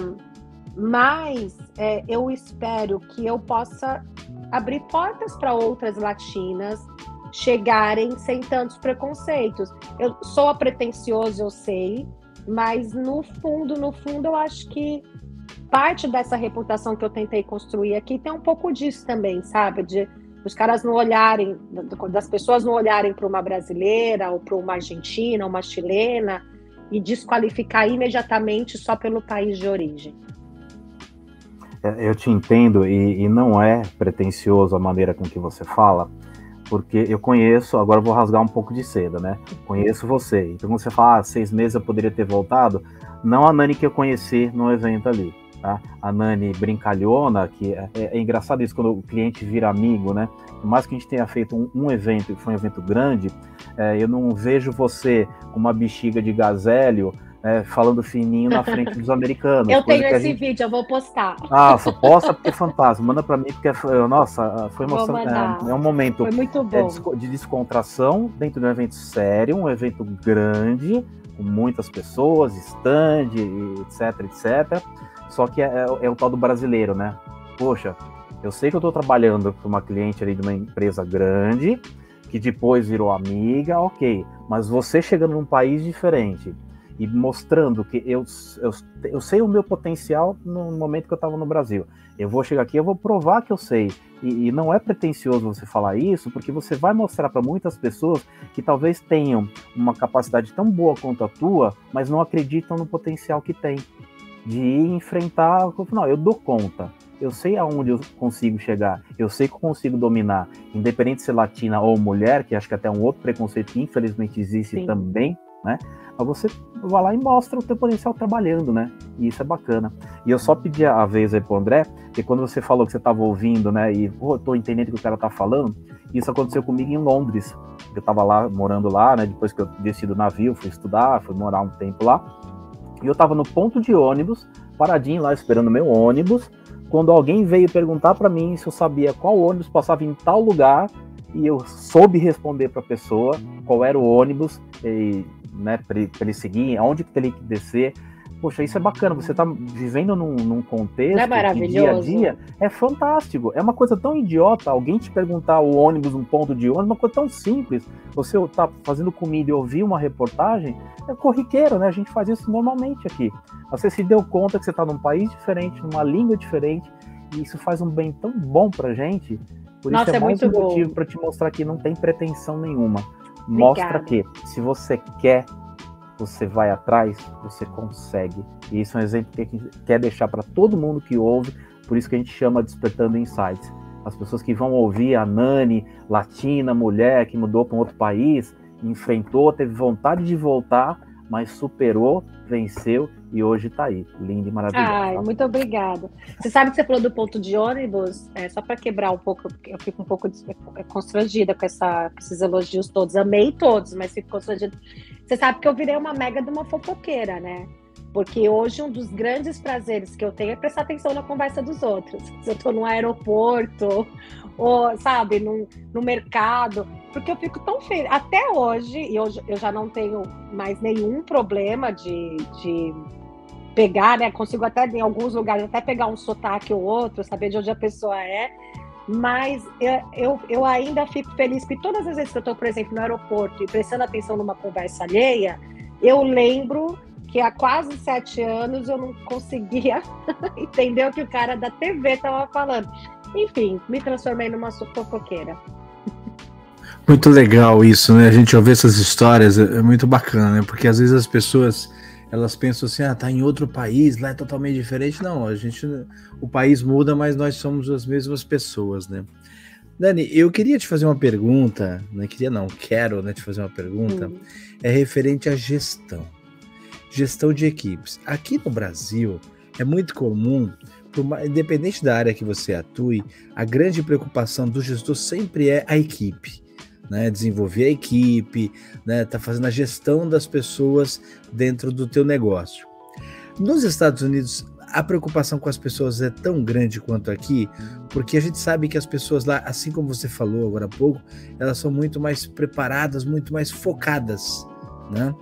mas é, eu espero que eu possa abrir portas para outras latinas chegarem sem tantos preconceitos. Eu sou a eu sei, mas no fundo, no fundo, eu acho que parte dessa reputação que eu tentei construir aqui tem um pouco disso também, sabe? De os caras não olharem, das pessoas não olharem para uma brasileira ou para uma argentina, uma chilena e desqualificar imediatamente só pelo país de origem. Eu te entendo e, e, não é pretensioso a maneira com que você fala, porque eu conheço, agora vou rasgar um pouco de seda, né? Conheço você. Então, quando você fala, ah, seis meses eu poderia ter voltado, não a Nani que eu conheci no evento ali. Tá? A Nani brincalhona, que é, é, engraçado isso quando o cliente vira amigo, né? Por mais que a gente tenha feito um, um evento, que foi um evento grande, é, eu não vejo você com uma bexiga de gazélio é, falando fininho na frente dos americanos. eu tenho esse gente... vídeo, eu vou postar. Ah, só posta porque é fantástico. Manda para mim porque, é, nossa, foi emocionante. É, é, um momento é, de descontração dentro de um evento sério, um evento grande, com muitas pessoas, stand, etc, etc. Só que é, é, é o tal do brasileiro, né? Poxa, eu sei que eu estou trabalhando com uma cliente ali de uma empresa grande, que depois virou amiga, ok. Mas você chegando num país diferente, e mostrando que eu, eu, eu sei o meu potencial no momento que eu estava no Brasil. Eu vou chegar aqui, eu vou provar que eu sei. E, e não é pretensioso você falar isso, porque você vai mostrar para muitas pessoas que talvez tenham uma capacidade tão boa quanto a tua, mas não acreditam no potencial que tem. De enfrentar, não, eu dou conta. Eu sei aonde eu consigo chegar, eu sei que eu consigo dominar, independente de ser latina ou mulher, que acho que até é um outro preconceito que infelizmente existe Sim. também, né? Mas você vai lá e mostra o teu potencial trabalhando, né? E isso é bacana. E eu só pedi a vez aí pro André, que quando você falou que você estava ouvindo, né? E oh, tô entendendo o que o cara tá falando, isso aconteceu comigo em Londres. Eu estava lá, morando lá, né? Depois que eu desci do navio, fui estudar, fui morar um tempo lá. E eu estava no ponto de ônibus, paradinho lá, esperando meu ônibus, quando alguém veio perguntar para mim se eu sabia qual ônibus passava em tal lugar e eu soube responder para a pessoa qual era o ônibus e né, para ele, seguir, aonde que ele que descer. Poxa, isso é bacana. Você está vivendo num, num contexto é que dia a dia é fantástico. É uma coisa tão idiota alguém te perguntar o ônibus, um ponto de ônibus, uma coisa tão simples. Você está fazendo comida e ouvir uma reportagem, é corriqueiro, né? A gente faz isso normalmente aqui. Você se deu conta que você está num país diferente, numa língua diferente, e isso faz um bem tão bom pra gente. Por Nossa, isso é, é mais um motivo para te mostrar que não tem pretensão nenhuma. Mostra que se você quer, você vai atrás, você consegue. E isso é um exemplo que a gente quer deixar para todo mundo que ouve, por isso que a gente chama Despertando Insights. As pessoas que vão ouvir a Nani, latina, mulher, que mudou para um outro país, enfrentou, teve vontade de voltar, mas superou, venceu e hoje está aí, linda e maravilhosa. Ai, muito obrigada. Você sabe que você falou do ponto de ônibus, é, só para quebrar um pouco, eu fico um pouco é, constrangida com, essa, com esses elogios todos. Amei todos, mas fico constrangida. Você sabe que eu virei uma mega de uma fofoqueira, né? Porque hoje um dos grandes prazeres que eu tenho é prestar atenção na conversa dos outros. Se eu estou no aeroporto, ou, sabe, no, no mercado, porque eu fico tão feliz. Até hoje, e hoje eu já não tenho mais nenhum problema de, de pegar, né? Consigo até, em alguns lugares, até pegar um sotaque ou outro, saber de onde a pessoa é. Mas eu, eu, ainda fico feliz, porque todas as vezes que eu estou, por exemplo, no aeroporto e prestando atenção numa conversa alheia, eu lembro que há quase sete anos eu não conseguia entender o que o cara da TV estava falando. Enfim, me transformei numa fofoqueira. Muito legal isso, né? A gente ouvir essas histórias é, é muito bacana, né? Porque às vezes as pessoas elas pensam assim, ah, tá em outro país, lá é totalmente diferente. Não, a gente, o país muda, mas nós somos as mesmas pessoas, né? Dani, eu queria te fazer uma pergunta, não né? queria não, quero né, te fazer uma pergunta, hum. é referente à gestão, gestão de equipes. Aqui no Brasil é muito comum, independente da área que você atue, a grande preocupação do gestor sempre é a equipe né, desenvolver a equipe, né, tá fazendo a gestão das pessoas dentro do teu negócio. Nos Estados Unidos, a preocupação com as pessoas é tão grande quanto aqui, porque a gente sabe que as pessoas lá, assim como você falou agora há pouco, elas são muito mais preparadas, muito mais focadas, né?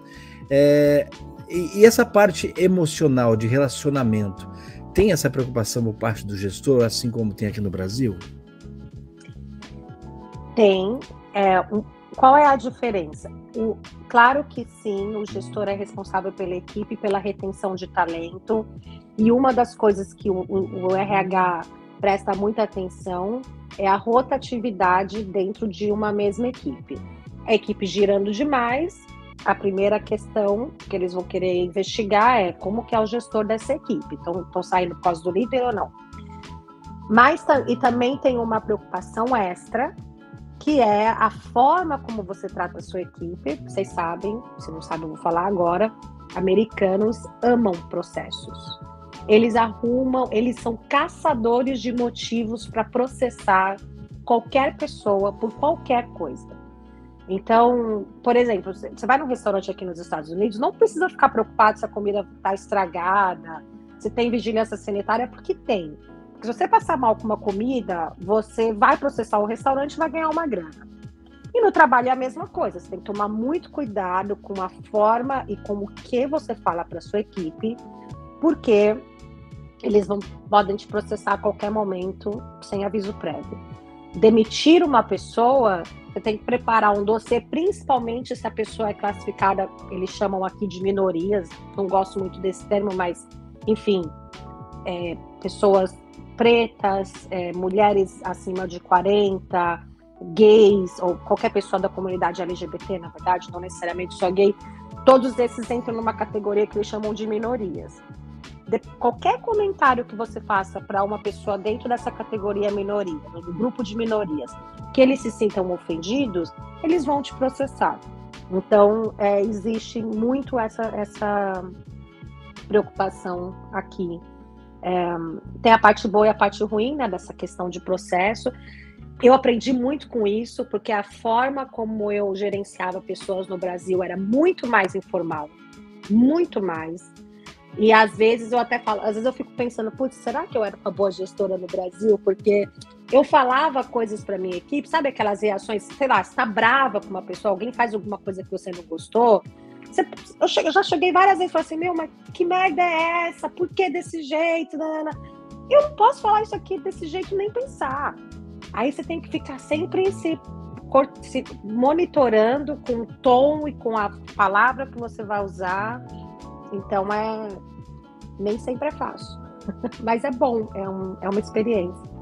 É, e, e essa parte emocional de relacionamento tem essa preocupação por parte do gestor, assim como tem aqui no Brasil? Tem, é, um, qual é a diferença? O, claro que sim, o gestor é responsável pela equipe, pela retenção de talento, e uma das coisas que o, o, o RH presta muita atenção é a rotatividade dentro de uma mesma equipe. A equipe girando demais, a primeira questão que eles vão querer investigar é como que é o gestor dessa equipe. Então, estão saindo por causa do líder ou não? Mas, e também tem uma preocupação extra, que é a forma como você trata a sua equipe. Vocês sabem, se não sabem, eu vou falar agora. Americanos amam processos. Eles arrumam, eles são caçadores de motivos para processar qualquer pessoa por qualquer coisa. Então, por exemplo, você vai num restaurante aqui nos Estados Unidos, não precisa ficar preocupado se a comida está estragada, se tem vigilância sanitária, porque tem. Se você passar mal com uma comida, você vai processar o restaurante e vai ganhar uma grana. E no trabalho é a mesma coisa, você tem que tomar muito cuidado com a forma e com o que você fala para sua equipe, porque eles vão, podem te processar a qualquer momento sem aviso prévio. Demitir uma pessoa, você tem que preparar um dossiê, principalmente se a pessoa é classificada, eles chamam aqui de minorias, não gosto muito desse termo, mas, enfim, é, pessoas pretas, é, mulheres acima de 40, gays, ou qualquer pessoa da comunidade LGBT, na verdade, não necessariamente só gay, todos esses entram numa categoria que eles chamam de minorias. De, qualquer comentário que você faça para uma pessoa dentro dessa categoria minoria, do grupo de minorias, que eles se sintam ofendidos, eles vão te processar. Então, é, existe muito essa, essa preocupação aqui. É, tem a parte boa e a parte ruim né, dessa questão de processo. Eu aprendi muito com isso, porque a forma como eu gerenciava pessoas no Brasil era muito mais informal, muito mais. E às vezes eu até falo, às vezes eu fico pensando, putz, será que eu era uma boa gestora no Brasil? Porque eu falava coisas para minha equipe, sabe aquelas reações, sei lá, está brava com uma pessoa, alguém faz alguma coisa que você não gostou, você, eu, cheguei, eu, já cheguei várias vezes e falei assim, meu, mas que merda é essa? Por que desse jeito? Eu não posso falar isso aqui desse jeito nem pensar. Aí você tem que ficar sempre se, se monitorando com o tom e com a palavra que você vai usar. Então é nem sempre é fácil. Mas é bom, é, um, é uma experiência.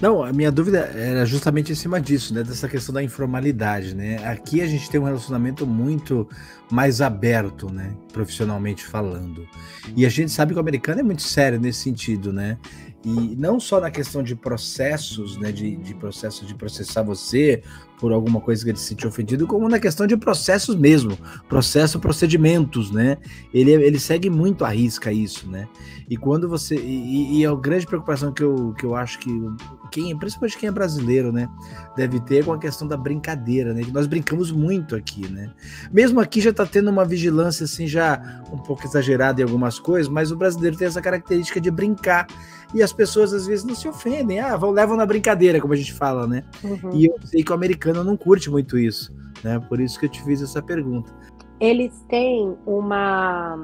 Não, a minha dúvida era justamente em cima disso, né? Dessa questão da informalidade, né? Aqui a gente tem um relacionamento muito mais aberto, né? Profissionalmente falando. E a gente sabe que o americano é muito sério nesse sentido, né? E não só na questão de processos, né, de, de processo de processar você por alguma coisa que ele se sentiu ofendido, como na questão de processos mesmo, processo, procedimentos, né? Ele, ele segue muito à risca isso, né? E quando você. E, e a grande preocupação que eu, que eu acho que quem, principalmente quem é brasileiro, né, deve ter com a questão da brincadeira, né? Nós brincamos muito aqui, né? Mesmo aqui já tá tendo uma vigilância assim já um pouco exagerada em algumas coisas, mas o brasileiro tem essa característica de brincar e as pessoas às vezes não se ofendem, ah, vão levam na brincadeira, como a gente fala, né? Uhum. E eu sei que o americano não curte muito isso, né? Por isso que eu te fiz essa pergunta. Eles têm uma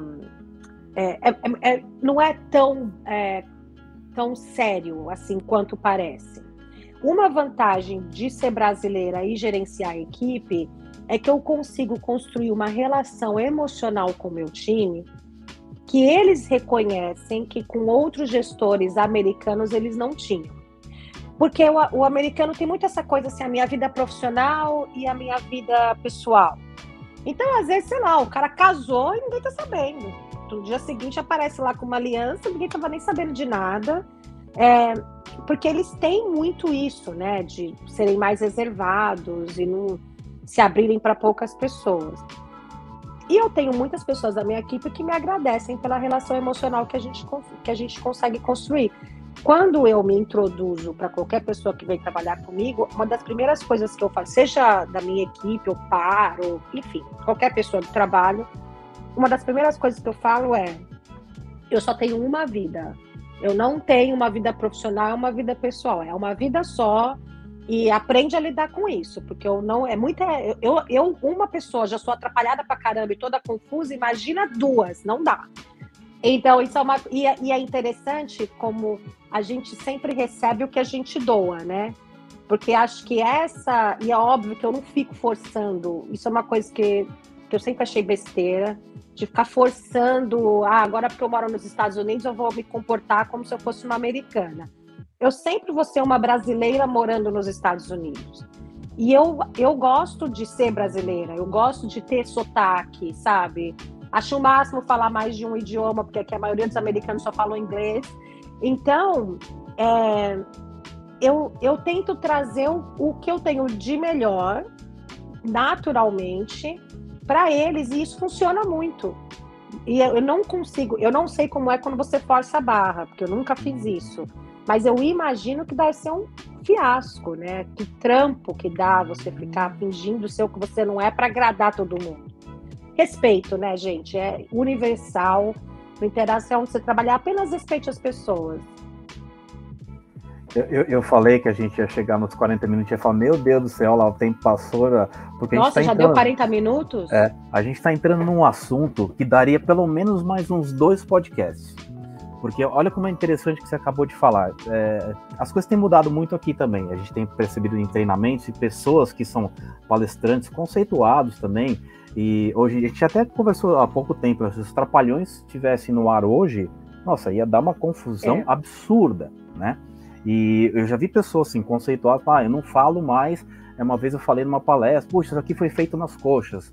é, é, é, é não é tão é, tão sério assim quanto parece. Uma vantagem de ser brasileira e gerenciar a equipe é que eu consigo construir uma relação emocional com o meu time que eles reconhecem que com outros gestores americanos eles não tinham. Porque o, o americano tem muito essa coisa assim, a minha vida profissional e a minha vida pessoal. Então, às vezes, sei lá, o cara casou e ninguém tá sabendo. No dia seguinte aparece lá com uma aliança, ninguém tava nem sabendo de nada. É, porque eles têm muito isso, né? De serem mais reservados e não se abrirem para poucas pessoas. E eu tenho muitas pessoas da minha equipe que me agradecem pela relação emocional que a gente, que a gente consegue construir. Quando eu me introduzo para qualquer pessoa que vem trabalhar comigo, uma das primeiras coisas que eu faço, seja da minha equipe, ou paro, enfim, qualquer pessoa do trabalho, uma das primeiras coisas que eu falo é: eu só tenho uma vida. Eu não tenho uma vida profissional, é uma vida pessoal, é uma vida só e aprende a lidar com isso, porque eu não é muita eu, eu uma pessoa já sou atrapalhada pra caramba e toda confusa, imagina duas, não dá. Então isso é uma e é, e é interessante como a gente sempre recebe o que a gente doa, né? Porque acho que essa e é óbvio que eu não fico forçando. Isso é uma coisa que, que eu sempre achei besteira de ficar forçando. Ah, agora porque eu moro nos Estados Unidos eu vou me comportar como se eu fosse uma americana eu sempre vou ser uma brasileira morando nos Estados Unidos. E eu, eu gosto de ser brasileira, eu gosto de ter sotaque, sabe? Acho o máximo falar mais de um idioma, porque aqui a maioria dos americanos só falam inglês. Então, é, eu, eu tento trazer o, o que eu tenho de melhor, naturalmente, para eles, e isso funciona muito. E eu não consigo, eu não sei como é quando você força a barra, porque eu nunca fiz isso. Mas eu imagino que deve ser um fiasco, né? Que trampo que dá você ficar fingindo ser o que você não é para agradar todo mundo. Respeito, né, gente? É universal. Não interessa onde você trabalhar, apenas respeite as pessoas. Eu, eu, eu, falei que a gente ia chegar nos 40 minutos e ia falar, meu Deus do céu, lá o tempo passou. Porque Nossa, a gente tá já entrando, deu 40 minutos? É, a gente está entrando num assunto que daria pelo menos mais uns dois podcasts. Porque olha como é interessante que você acabou de falar. É, as coisas têm mudado muito aqui também. A gente tem percebido em treinamentos e pessoas que são palestrantes conceituados também. E hoje a gente até conversou há pouco tempo. Se os trapalhões estivessem no ar hoje, nossa, ia dar uma confusão é. absurda, né? E eu já vi pessoas assim, conceituadas, ah, eu não falo mais. Uma vez eu falei numa palestra, puxa, isso aqui foi feito nas coxas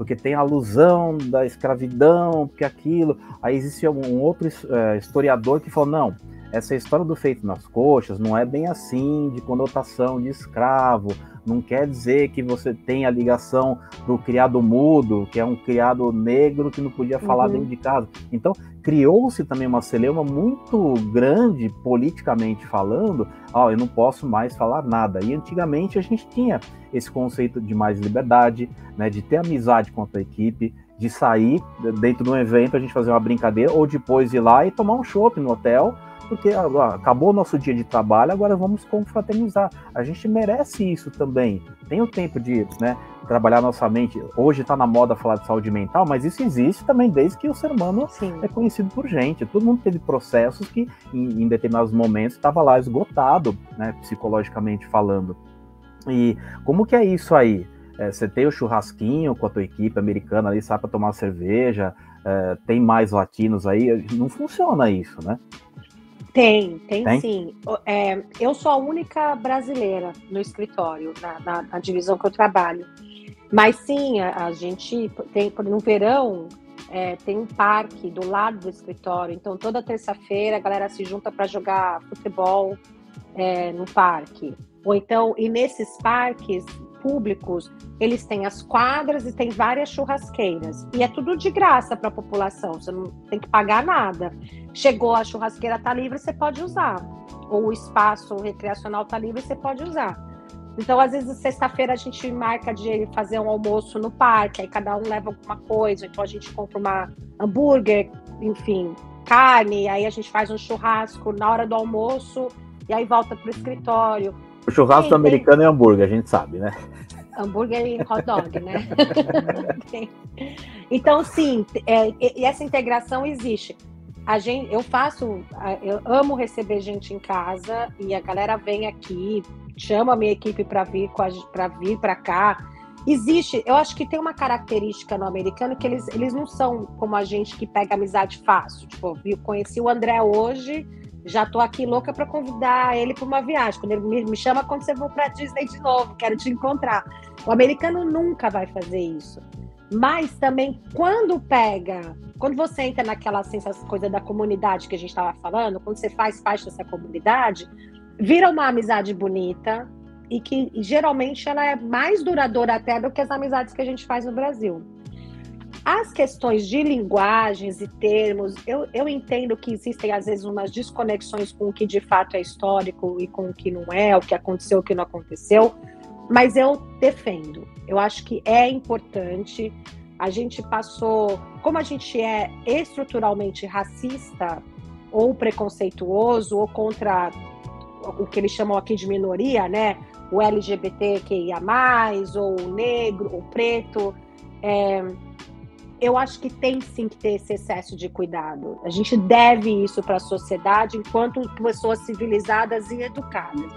porque tem alusão da escravidão, porque aquilo. Aí existe um outro é, historiador que falou: não, essa história do feito nas coxas não é bem assim, de conotação de escravo. Não quer dizer que você tem a ligação do criado mudo, que é um criado negro que não podia falar uhum. dentro de casa. Então, criou-se também uma celeuma muito grande, politicamente falando, ó, oh, eu não posso mais falar nada. E antigamente a gente tinha esse conceito de mais liberdade, né, de ter amizade com a tua equipe, de sair dentro de um evento, a gente fazer uma brincadeira, ou depois ir lá e tomar um chopp no hotel, porque agora, acabou o nosso dia de trabalho, agora vamos confraternizar. A gente merece isso também. Tem o tempo de né, trabalhar nossa mente. Hoje está na moda falar de saúde mental, mas isso existe também desde que o ser humano Sim. é conhecido por gente. Todo mundo teve processos que, em, em determinados momentos, estava lá esgotado, né, psicologicamente falando. E como que é isso aí? É, você tem o churrasquinho com a tua equipe americana ali, sabe, para tomar cerveja, é, tem mais latinos aí, não funciona isso, né? Tem, tem, tem? sim. É, eu sou a única brasileira no escritório, na, na, na divisão que eu trabalho. Mas sim, a, a gente tem, no verão, é, tem um parque do lado do escritório. Então, toda terça-feira a galera se junta para jogar futebol é, no parque. Ou então, e nesses parques públicos, eles têm as quadras e tem várias churrasqueiras. E é tudo de graça para a população, você não tem que pagar nada. Chegou a churrasqueira tá livre, você pode usar. Ou o espaço recreacional tá livre, você pode usar. Então, às vezes, sexta-feira a gente marca de fazer um almoço no parque, aí cada um leva alguma coisa, então a gente compra uma hambúrguer, enfim, carne, aí a gente faz um churrasco na hora do almoço e aí volta pro escritório. O churrasco tem, americano tem... é hambúrguer, a gente sabe, né? Hambúrguer e hot dog, né? então, sim, é, e essa integração existe. A gente, eu faço, eu amo receber gente em casa e a galera vem aqui, chama a minha equipe para vir para vir para cá. Existe, eu acho que tem uma característica no americano que eles, eles não são como a gente que pega amizade fácil. Tipo, eu conheci o André hoje, já tô aqui louca para convidar ele para uma viagem. Quando ele me, chama quando você for para Disney de novo, quero te encontrar. O americano nunca vai fazer isso. Mas também quando pega, quando você entra naquela sensação, coisa da comunidade que a gente estava falando, quando você faz parte dessa comunidade, vira uma amizade bonita e que geralmente ela é mais duradoura até do que as amizades que a gente faz no Brasil. As questões de linguagens e termos, eu, eu entendo que existem às vezes umas desconexões com o que de fato é histórico e com o que não é, o que aconteceu, o que não aconteceu, mas eu defendo. Eu acho que é importante. A gente passou, como a gente é estruturalmente racista ou preconceituoso ou contra o que eles chamam aqui de minoria, né? O LGBTQIA+, ou o negro, o preto. É, eu acho que tem sim que ter esse excesso de cuidado. A gente deve isso para a sociedade enquanto pessoas civilizadas e educadas.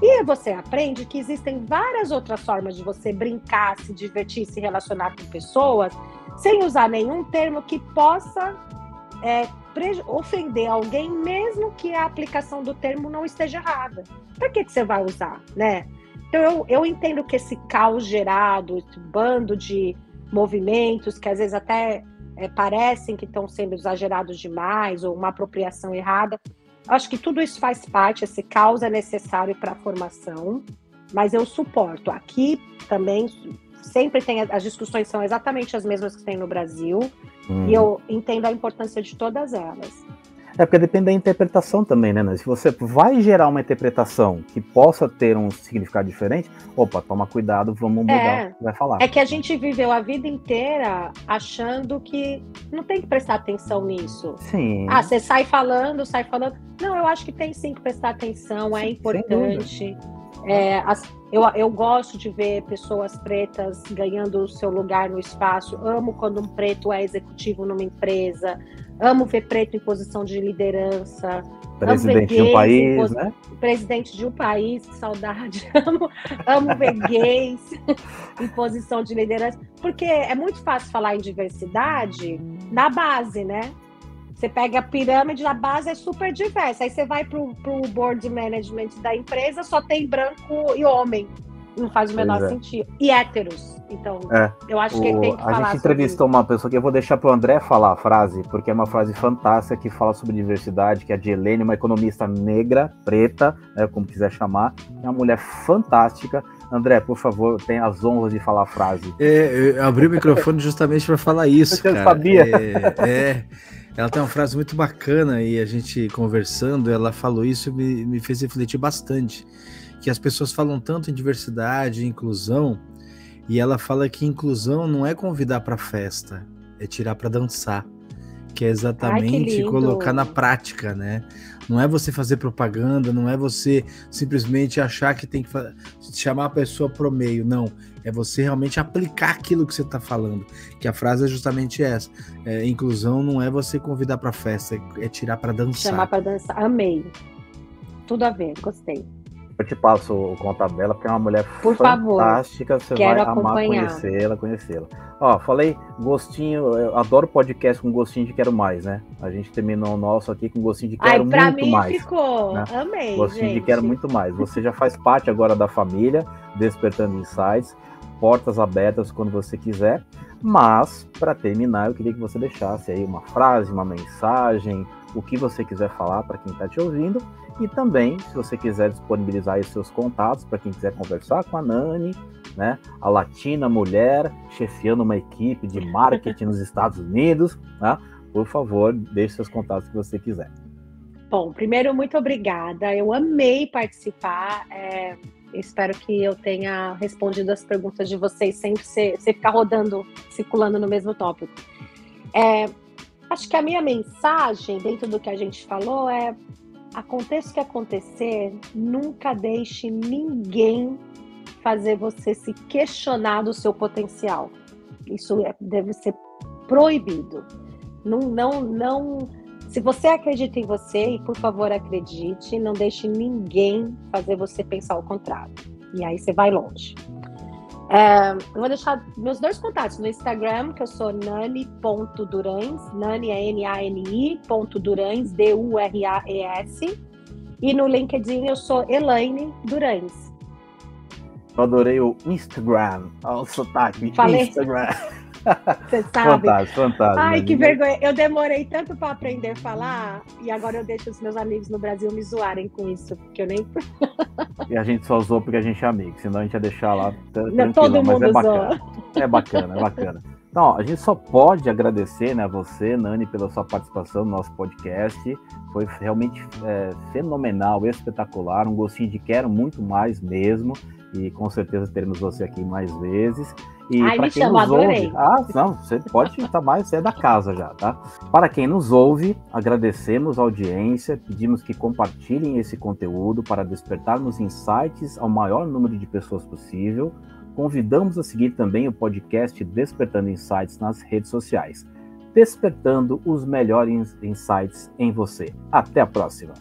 E você aprende que existem várias outras formas de você brincar, se divertir, se relacionar com pessoas, sem usar nenhum termo que possa é, ofender alguém, mesmo que a aplicação do termo não esteja errada. Para que, que você vai usar, né? Então, eu, eu entendo que esse caos gerado, esse bando de movimentos que às vezes até é, parecem que estão sendo exagerados demais ou uma apropriação errada. acho que tudo isso faz parte, esse caos é necessário para a formação, mas eu suporto. Aqui também sempre tem as discussões são exatamente as mesmas que tem no Brasil hum. e eu entendo a importância de todas elas. É porque depende da interpretação também, né? Se você vai gerar uma interpretação que possa ter um significado diferente, opa, toma cuidado, vamos mudar é, o que vai falar. É que a gente viveu a vida inteira achando que não tem que prestar atenção nisso. Sim. Ah, você sai falando, sai falando. Não, eu acho que tem sim que prestar atenção, é importante. É, as, eu, eu gosto de ver pessoas pretas ganhando o seu lugar no espaço. Amo quando um preto é executivo numa empresa. Amo ver preto em posição de liderança. Presidente de um país, né? Presidente de um país, que saudade. Amo, amo ver gays em posição de liderança. Porque é muito fácil falar em diversidade na base, né? Você pega a pirâmide, a base é super diversa. Aí você vai para o board management da empresa, só tem branco e homem. Não faz o menor é. sentido. E héteros. Então, é. eu acho que o, tem que falar. A gente entrevistou uma pessoa que eu vou deixar para o André falar a frase, porque é uma frase fantástica que fala sobre diversidade, que é a de Helene, uma economista negra, preta, né, como quiser chamar. É uma mulher fantástica. André, por favor, tenha as honras de falar a frase. É, eu abri o microfone justamente para falar isso. Eu cara. sabia. É, é, ela tem uma frase muito bacana e a gente conversando, ela falou isso e me, me fez refletir bastante que as pessoas falam tanto em diversidade, inclusão, e ela fala que inclusão não é convidar para festa, é tirar para dançar, que é exatamente Ai, colocar na prática, né? Não é você fazer propaganda, não é você simplesmente achar que tem que chamar a pessoa pro meio, não. É você realmente aplicar aquilo que você está falando. Que a frase é justamente essa. É, inclusão não é você convidar para festa, é tirar para dançar. Chamar para dançar. Amei. Tudo a ver, gostei. Eu te passo o contato dela, porque é uma mulher Por fantástica. Favor. Você Quero vai amar conhecê-la, conhecê-la. Ó, falei gostinho, eu adoro podcast com gostinho de quero mais, né? A gente terminou o nosso aqui com gostinho de quero Ai, muito mim mais. Ficou. Né? Amei. Gostinho gente. de quero muito mais. Você já faz parte agora da família, Despertando Insights. Portas abertas quando você quiser. Mas, para terminar, eu queria que você deixasse aí uma frase, uma mensagem, o que você quiser falar para quem está te ouvindo. E também, se você quiser disponibilizar aí seus contatos para quem quiser conversar com a Nani, né? A latina mulher chefiando uma equipe de marketing nos Estados Unidos, né? Por favor, deixe seus contatos que você quiser. Bom, primeiro, muito obrigada. Eu amei participar. É, espero que eu tenha respondido as perguntas de vocês sem sem ficar rodando, circulando no mesmo tópico. É, acho que a minha mensagem, dentro do que a gente falou, é aconteça o que acontecer, nunca deixe ninguém fazer você se questionar do seu potencial. Isso é, deve ser proibido. Não, não, não. Se você acredita em você, e por favor acredite, não deixe ninguém fazer você pensar o contrário. E aí você vai longe. É, eu vou deixar meus dois contatos no Instagram, que eu sou nani.durães, nani é N-A-N-I, ponto Durães, D-U-R-A-E-S. E no LinkedIn eu sou Elaine Durães. Eu adorei o Instagram, o sotaque, Falei. Instagram. Você sabe? Fantástico, fantástico. Ai, que vergonha. Eu demorei tanto para aprender a falar e agora eu deixo os meus amigos no Brasil me zoarem com isso, porque eu nem. e a gente só usou porque a gente é amigo, senão a gente ia deixar lá. Não, todo mundo mas é bacana. É bacana, é bacana. Então, a gente só pode agradecer né, a você, Nani, pela sua participação no nosso podcast. Foi realmente é, fenomenal, espetacular, um gostinho de quero muito mais mesmo. E com certeza teremos você aqui mais vezes. E para quem chama, nos adorei. ouve, ah, não, você pode estar mais, você é da casa já, tá? Para quem nos ouve, agradecemos a audiência, pedimos que compartilhem esse conteúdo para despertarmos insights ao maior número de pessoas possível. Convidamos a seguir também o podcast Despertando Insights nas redes sociais, despertando os melhores insights em você. Até a próxima.